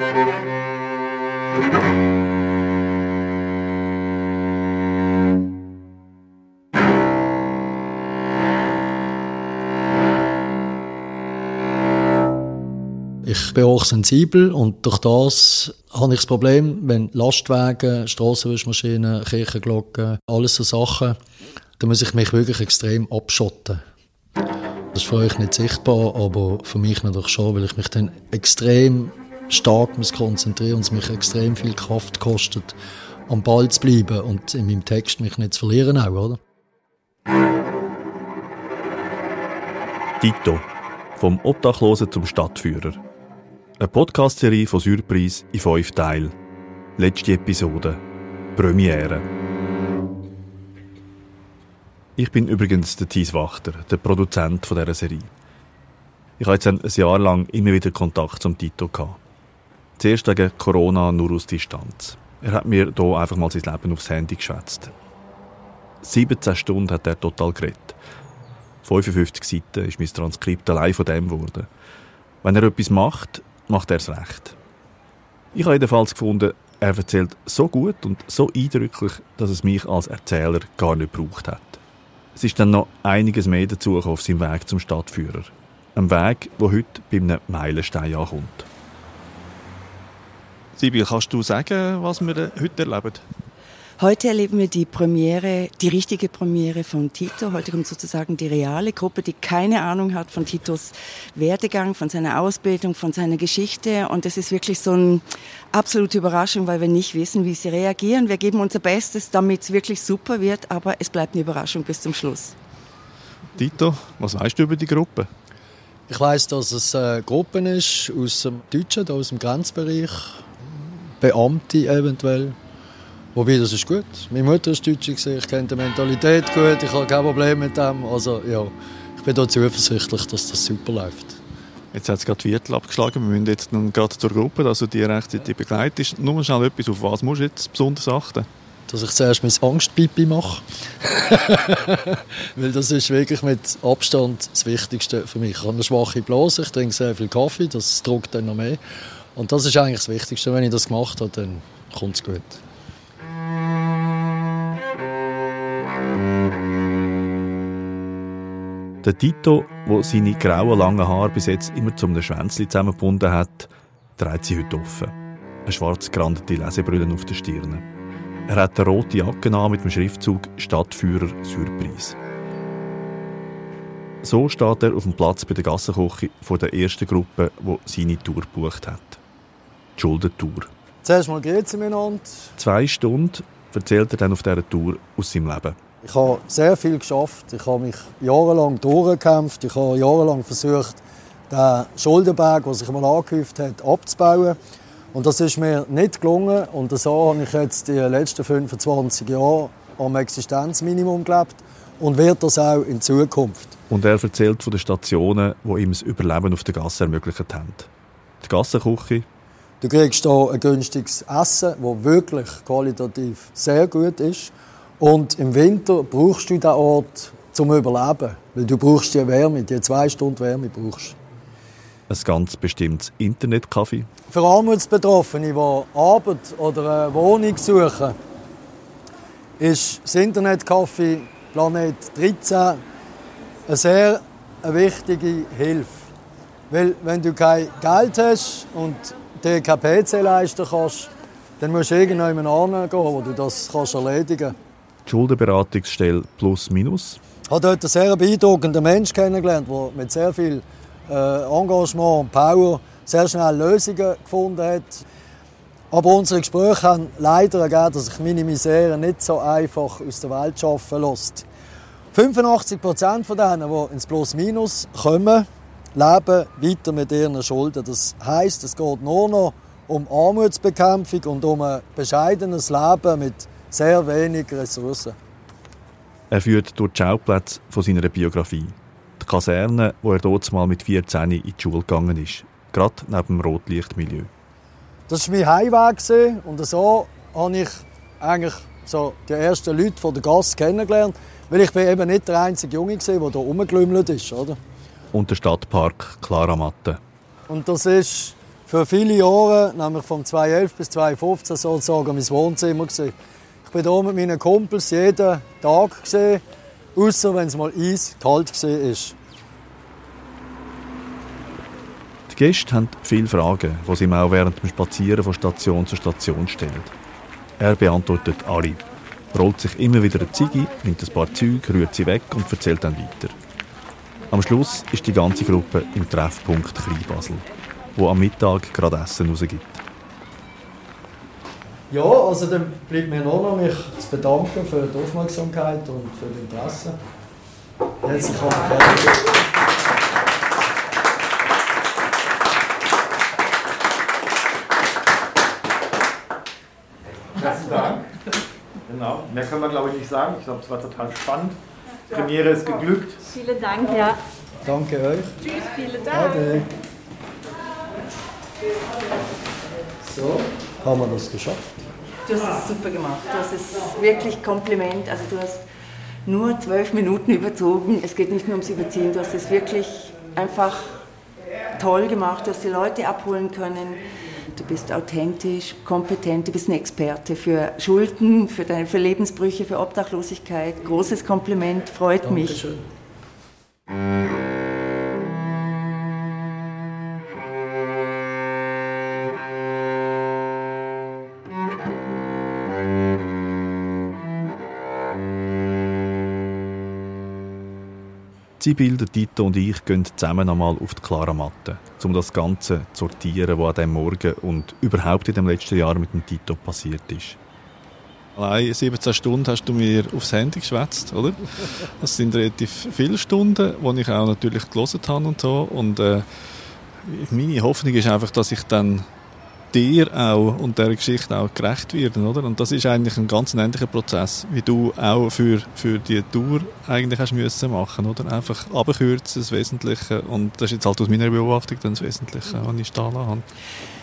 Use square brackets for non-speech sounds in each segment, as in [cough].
Ich bin auch sensibel und durch das habe ich das Problem, wenn Lastwagen, Strassenwischmaschinen, Kirchenglocken, alles so Sachen, dann muss ich mich wirklich extrem abschotten. Das ist für euch nicht sichtbar, aber für mich natürlich schon, weil ich mich dann extrem stark muss konzentrieren und es mich extrem viel Kraft kostet, am Ball zu bleiben und in meinem Text mich nicht zu verlieren auch, oder? Tito. Vom Obdachlosen zum Stadtführer. Eine Podcast-Serie von Surprise in fünf Teilen. Letzte Episode. Premiere. Ich bin übrigens der Thies Wachter, der Produzent dieser Serie. Ich hatte jetzt ein Jahr lang immer wieder Kontakt zum Tito. Gehabt. Zuerst wegen Corona nur aus Distanz. Er hat mir hier einfach mal sein Leben aufs Handy geschwätzt. 17 Stunden hat er total geredet. 55 Seiten ist mein Transkript allein von dem geworden. Wenn er etwas macht, macht er es recht. Ich habe jedenfalls gefunden, er erzählt so gut und so eindrücklich, dass es mich als Erzähler gar nicht gebraucht hat. Es ist dann noch einiges mehr dazu auf seinem Weg zum Stadtführer. Ein Weg, der heute bei einem Meilenstein ankommt. Sibyl, kannst du sagen, was wir heute erleben? Heute erleben wir die Premiere, die richtige Premiere von Tito. Heute kommt sozusagen die reale Gruppe, die keine Ahnung hat von Titos Werdegang, von seiner Ausbildung, von seiner Geschichte. Und das ist wirklich so eine absolute Überraschung, weil wir nicht wissen, wie sie reagieren. Wir geben unser Bestes, damit es wirklich super wird, aber es bleibt eine Überraschung bis zum Schluss. Tito, was weißt du über die Gruppe? Ich weiß, dass es eine Gruppe ist aus dem Deutschen, aus dem Grenzbereich, Beamte eventuell. Wobei, das ist gut. Meine Mutter ist Deutsche, ich kenne die Mentalität gut, ich habe kein Problem mit dem. Also ja, ich bin da zuversichtlich, dass das super läuft. Jetzt hat es gerade Viertel abgeschlagen. Wir müssen jetzt nun gerade zur Gruppe, also die rechtzeitig begleitet. Nur schnell etwas, auf was musst du jetzt besonders achten? Dass ich zuerst mein Angstpipi mache. [laughs] Weil das ist wirklich mit Abstand das Wichtigste für mich. Ich habe eine schwache Blase, ich trinke sehr viel Kaffee, das druckt dann noch mehr. Und das ist eigentlich das Wichtigste. Wenn ich das gemacht habe, dann kommt es gut. Der Tito, der seine grauen langen Haare bis jetzt immer zum Schwänzchen zusammengebunden hat, dreht sie heute offen. Eine schwarz gerandete Lesebrille auf der Stirn. Er hat eine rote Jacke an mit dem Schriftzug Stadtführer Surprise. So steht er auf dem Platz bei der Gassenküche vor der ersten Gruppe, die seine Tour gebucht hat. Die Schuldentour. Zuerst mal geht es miteinander. Zwei Stunden erzählt er dann auf dieser Tour aus seinem Leben. Ich habe sehr viel geschafft. Ich habe mich jahrelang durchgekämpft. Ich habe jahrelang versucht, den Schuldenberg, der sich einmal angehäuft hat, abzubauen. Und das ist mir nicht gelungen. Und so habe ich jetzt die letzten 25 Jahre am Existenzminimum gelebt und wird das auch in Zukunft. Und er erzählt von den Stationen, die ihm das Überleben auf der Gasse ermöglicht haben. Die Gassenküche. Du kriegst hier ein günstiges Essen, das wirklich qualitativ sehr gut ist. Und im Winter brauchst du diesen Ort zum Überleben, weil du brauchst die Wärme, die zwei Stunden Wärme brauchst. Ein ganz bestimmtes Internetcafé. Für Armutsbetroffene, die Arbeit oder eine Wohnung suchen, ist das Internetcafé Planet 13 eine sehr wichtige Hilfe. Weil wenn du kein Geld hast und dir kein PC leisten kannst, dann musst du irgendjemand hingehen, wo du das kannst erledigen kannst. Die Schuldenberatungsstelle Plus Minus. Ich habe dort einen sehr beeindruckenden Menschen kennengelernt, der mit sehr viel äh, Engagement und Power sehr schnell Lösungen gefunden hat. Aber unsere Gespräche haben leider ergeben, dass sich meine Misere nicht so einfach aus der Welt schaffen lässt. 85 Prozent von denen, die ins Plus-Minus kommen, leben weiter mit ihren Schulden. Das heisst, es geht nur noch um Armutsbekämpfung und um ein bescheidenes Leben mit sehr wenig Ressourcen. Er führt durch die Schauplätze von seiner Biografie. Die Kaserne, wo er dort mal mit 14 in die Schule gegangen ist. Gerade neben dem Rotlichtmilieu. Das war mein Heimweg und so habe ich eigentlich so die ersten Leute von der Gasse kennengelernt. Weil ich bin eben nicht der einzige Junge war, der hier rumgelümmelt ist. Oder? Und der Stadtpark Klaramatte. Und das ist für viele Jahre, nämlich von 2011 bis 2015, sozusagen mein Wohnzimmer. Gewesen. Ich bin hier mit meinen Kumpels jeden Tag, gewesen, außer wenn es mal eiskalt war. Die Gäste haben viele Fragen, die sie ihm auch während dem Spazieren von Station zu Station stellen. Er beantwortet alle, rollt sich immer wieder eine Ziege, nimmt ein paar Züge, rührt sie weg und erzählt dann weiter. Am Schluss ist die ganze Gruppe im Treffpunkt Kleinbasel, wo am Mittag gerade Essen rausgibt. Ja, also dann bleibt mir nur noch mich zu bedanken für die Aufmerksamkeit und für das Interesse. Herzlich willkommen. Herzlichen Dank. Genau. Mehr können wir, glaube ich, nicht sagen. Ich glaube, es war total spannend. Die Premiere ist geglückt. Vielen Dank, ja. Danke euch. Tschüss, vielen Dank. Ade. So, haben wir das geschafft. Du hast es super gemacht. Du hast es wirklich Kompliment. Also du hast nur zwölf Minuten überzogen. Es geht nicht nur ums Überziehen. Du hast es wirklich einfach toll gemacht. Du hast die Leute abholen können. Du bist authentisch, kompetent, du bist ein Experte für Schulden, für, deine, für Lebensbrüche, für Obdachlosigkeit. Großes Kompliment, freut Dankeschön. mich. Sibyl, Tito und ich gehen zusammen einmal auf die klare Matte, um das Ganze zu sortieren, was an diesem Morgen und überhaupt in dem letzten Jahr mit dem Tito passiert ist. Allein 17 Stunden hast du mir aufs Handy geschwätzt, oder? Das sind relativ viele Stunden, die ich auch natürlich gelesen habe und so. Und äh, meine Hoffnung ist einfach, dass ich dann dir auch und der Geschichte auch gerecht werden, oder? Und das ist eigentlich ein ganz ähnlicher Prozess, wie du auch für, für die Tour eigentlich hast müssen machen, oder? Einfach abkürzen, das Wesentliche. Und das ist jetzt halt aus meiner Beobachtung dann das Wesentliche, was ich stehen habe.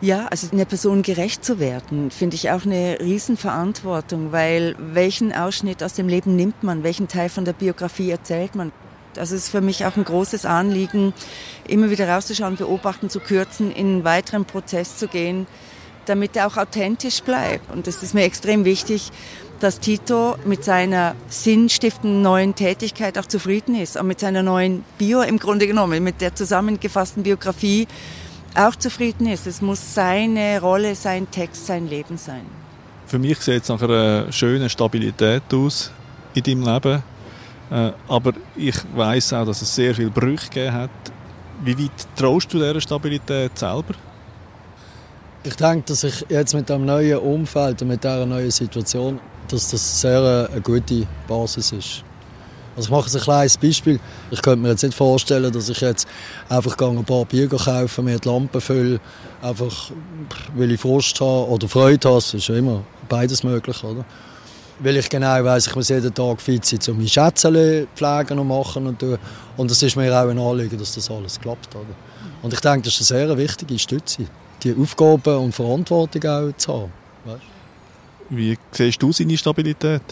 Ja, also einer Person gerecht zu werden, finde ich auch eine Riesenverantwortung, weil welchen Ausschnitt aus dem Leben nimmt man, welchen Teil von der Biografie erzählt man? Also es ist für mich auch ein großes Anliegen, immer wieder rauszuschauen, beobachten zu kürzen, in einen weiteren Prozess zu gehen, damit er auch authentisch bleibt. Und es ist mir extrem wichtig, dass Tito mit seiner sinnstiftenden neuen Tätigkeit auch zufrieden ist, auch mit seiner neuen Bio im Grunde genommen, mit der zusammengefassten Biografie auch zufrieden ist. Es muss seine Rolle, sein Text, sein Leben sein. Für mich sieht es nach einer schönen Stabilität aus in deinem Leben. Äh, aber ich weiß auch, dass es sehr viele Brüche gegeben hat. Wie weit traust du dieser Stabilität selber? Ich denke, dass ich jetzt mit dem neuen Umfeld und mit dieser neuen Situation, dass das sehr eine gute Basis ist. Also ich mache ein kleines Beispiel. Ich könnte mir jetzt nicht vorstellen, dass ich jetzt einfach ein paar Bier kaufe, mir die Lampe fülle, einfach weil ich Frust habe oder Freude habe. Das ist ja immer beides möglich, oder? Weil ich genau weiß, ich muss jeden Tag fit sein, um meine Schätzchen pflegen und machen und tun. Und es ist mir auch ein Anliegen, dass das alles klappt, oder? Und ich denke, das ist eine sehr wichtige Stütze, die Aufgaben und Verantwortung auch zu haben. Weißt? Wie siehst du seine Stabilität?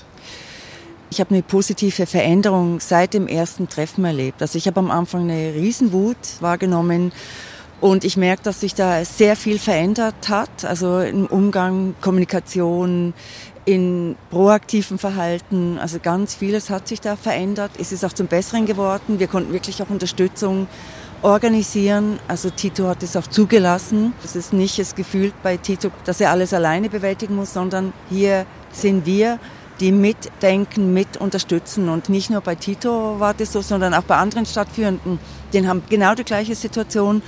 Ich habe eine positive Veränderung seit dem ersten Treffen erlebt. Also ich habe am Anfang eine Riesenwut wahrgenommen und ich merke, dass sich da sehr viel verändert hat. Also im Umgang, Kommunikation, in proaktivem Verhalten. Also ganz vieles hat sich da verändert. Es ist auch zum Besseren geworden. Wir konnten wirklich auch Unterstützung organisieren. Also Tito hat es auch zugelassen. Es ist nicht das Gefühl bei Tito, dass er alles alleine bewältigen muss, sondern hier sind wir die mitdenken, mit unterstützen. Und nicht nur bei Tito war das so, sondern auch bei anderen Stadtführenden. Die haben genau die gleiche Situation,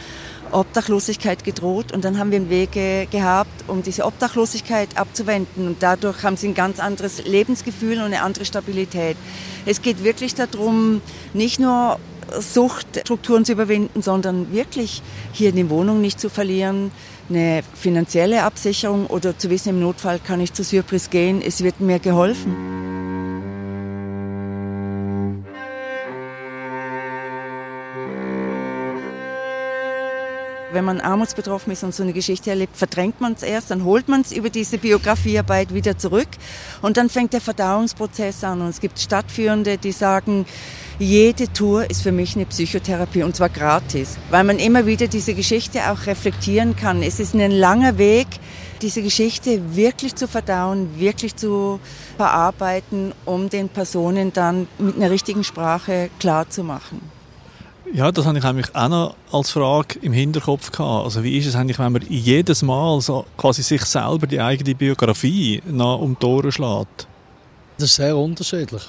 Obdachlosigkeit gedroht. Und dann haben wir Wege gehabt, um diese Obdachlosigkeit abzuwenden. Und dadurch haben sie ein ganz anderes Lebensgefühl und eine andere Stabilität. Es geht wirklich darum, nicht nur Suchtstrukturen zu überwinden, sondern wirklich hier die Wohnung nicht zu verlieren, eine finanzielle Absicherung oder zu wissen, im Notfall kann ich zu Surprise gehen, es wird mir geholfen. Wenn man armutsbetroffen ist und so eine Geschichte erlebt, verdrängt man es erst, dann holt man es über diese Biografiearbeit wieder zurück und dann fängt der Verdauungsprozess an. Und es gibt Stadtführende, die sagen, jede Tour ist für mich eine Psychotherapie und zwar gratis, weil man immer wieder diese Geschichte auch reflektieren kann. Es ist ein langer Weg, diese Geschichte wirklich zu verdauen, wirklich zu verarbeiten, um den Personen dann mit einer richtigen Sprache klar zu machen. Ja, das habe ich auch noch als Frage im Hinterkopf gehabt. Also wie ist es eigentlich, wenn man jedes Mal so quasi sich selber die eigene Biografie nach um die Ohren schlägt? Das ist sehr unterschiedlich.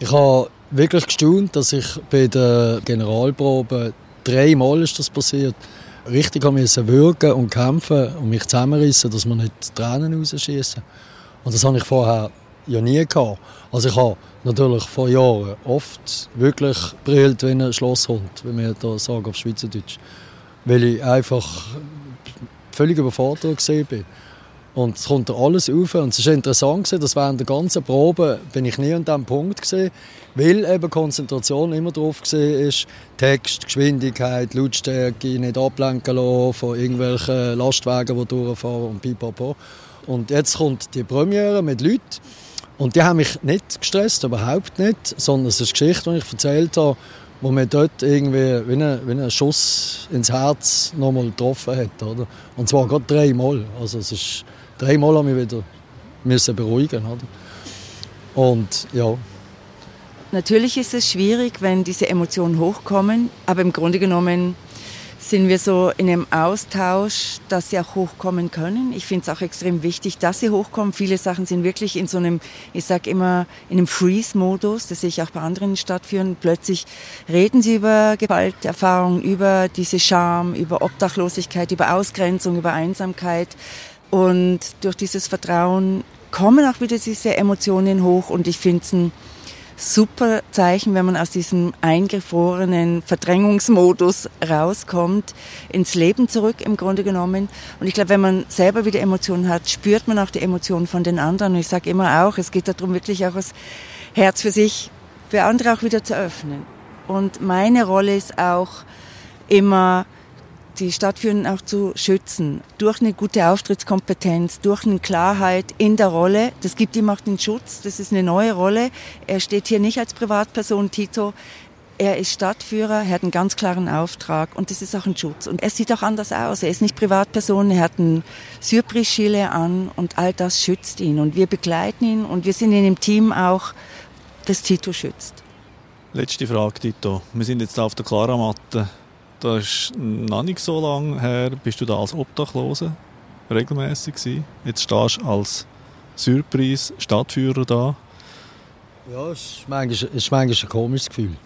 Ich habe wirklich gestaunt, dass ich bei der Generalprobe dreimal ist das passiert, richtig haben müssen wirken und kämpfen und mich zusammenrissen, dass man nicht Tränen rausschießen. Und das habe ich vorher ja nie gehabt. Also ich habe natürlich vor Jahren oft wirklich brüllt wie ein Schlosshund, wie wir da sagen auf Schweizerdeutsch. Weil ich einfach völlig überfordert gesehen bin. Und es kommt alles auf. Und es ist interessant, dass während der ganzen Probe bin ich nie an diesem Punkt gesehen, weil eben Konzentration immer drauf ist, Text, Geschwindigkeit, Lautstärke, nicht ablenken lassen von irgendwelchen Lastwagen, die durchfahren und pipapo. Und jetzt kommt die Premiere mit Leuten, und die haben mich nicht gestresst, überhaupt nicht, sondern es ist eine Geschichte, die ich erzählt habe, wo mir dort irgendwie wie ein, wie ein Schuss ins Herz nochmal getroffen hat. Oder? Und zwar gerade dreimal. Also es ist, dreimal haben wir wieder müssen beruhigen. Oder? Und ja. Natürlich ist es schwierig, wenn diese Emotionen hochkommen, aber im Grunde genommen sind wir so in einem Austausch, dass sie auch hochkommen können. Ich finde es auch extrem wichtig, dass sie hochkommen. Viele Sachen sind wirklich in so einem, ich sage immer, in einem Freeze-Modus, das sehe ich auch bei anderen stattfinden. Plötzlich reden sie über Gewalterfahrungen, über diese Scham, über Obdachlosigkeit, über Ausgrenzung, über Einsamkeit. Und durch dieses Vertrauen kommen auch wieder diese Emotionen hoch und ich finde es ein super Zeichen, wenn man aus diesem eingefrorenen Verdrängungsmodus rauskommt, ins Leben zurück im Grunde genommen. Und ich glaube, wenn man selber wieder Emotionen hat, spürt man auch die Emotionen von den anderen. Und ich sage immer auch, es geht darum, wirklich auch das Herz für sich, für andere auch wieder zu öffnen. Und meine Rolle ist auch immer, die Stadtführenden auch zu schützen. Durch eine gute Auftrittskompetenz, durch eine Klarheit in der Rolle. Das gibt ihm auch den Schutz. Das ist eine neue Rolle. Er steht hier nicht als Privatperson, Tito. Er ist Stadtführer, er hat einen ganz klaren Auftrag und das ist auch ein Schutz. Und er sieht auch anders aus. Er ist nicht Privatperson, er hat einen Surprise-Schille an und all das schützt ihn. Und wir begleiten ihn und wir sind in dem Team auch, das Tito schützt. Letzte Frage, Tito. Wir sind jetzt auf der Klaramatte. Das ist noch nicht so lange her. Bist du da als Obdachlose regelmäßig gewesen? Jetzt stehst du als Surprise Stadtführer da. Ja, es ist manchmal, ist manchmal ein komisches Gefühl.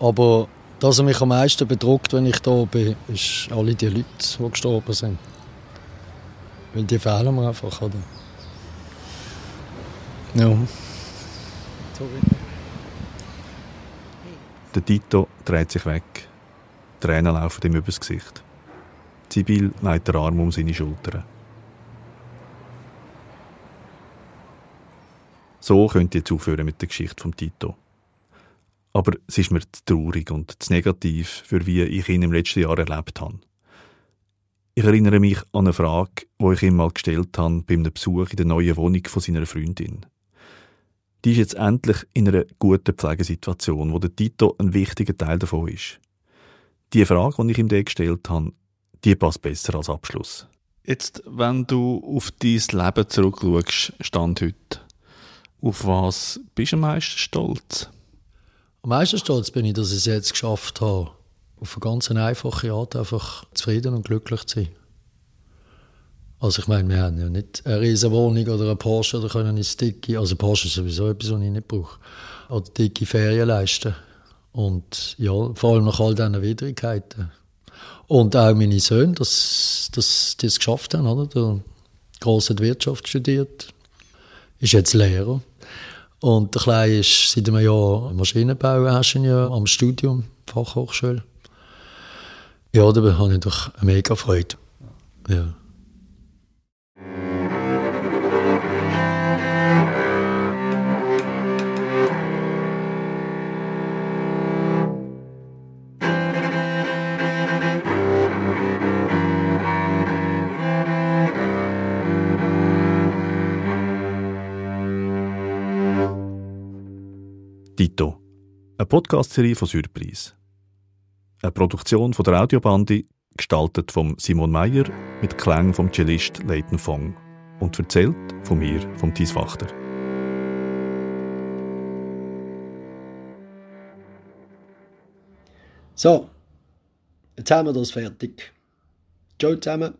Aber das, was mich am meisten bedrückt, wenn ich da bin, ist alle die Leute, die gestorben sind. Weil die fehlen mir einfach, oder? Ja. Sorry. Der Tito dreht sich weg. Tränen laufen ihm übers Gesicht. Sibyl legt den Arm um seine Schultern. So könnte ich jetzt aufhören mit der Geschichte von Tito. Aber es ist mir zu traurig und zu negativ, für wie ich ihn im letzten Jahr erlebt habe. Ich erinnere mich an eine Frage, die ich ihm mal gestellt habe bei einem Besuch in der neuen Wohnung von seiner Freundin. Die ist jetzt endlich in einer guten Pflegesituation, wo der Tito ein wichtiger Teil davon ist die Frage, die ich ihm gestellt habe, die passt besser als Abschluss. Jetzt, wenn du auf dein Leben zurückschaust, Stand heute, auf was bist du am meisten stolz? Am meisten stolz bin ich, dass ich es jetzt geschafft habe, auf eine ganz einfache Art einfach zufrieden und glücklich zu sein. Also ich meine, wir haben ja nicht eine riesige Wohnung oder eine Porsche oder können ins dicke, also Porsche ist sowieso etwas, was ich nicht brauche, oder dicke Ferien leisten. Und ja, vor allem nach all diesen Widrigkeiten. Und auch meine Söhne, dass, dass die es geschafft haben. Oder? Der Große hat Wirtschaft studiert, ist jetzt Lehrer. Und der Kleine ist seit einem Jahr Maschinenbauingenieur am Studium, Fachhochschule. Ja, da habe ich doch mega Freude. Ja. Tito, Eine Podcast-Serie von Surprise. Eine Produktion von der Audiobandi, gestaltet von Simon Meyer mit Klang vom Cellist Leighton Fong und erzählt von mir, vom Thies Wachter. So, jetzt haben wir das fertig. Ciao zusammen.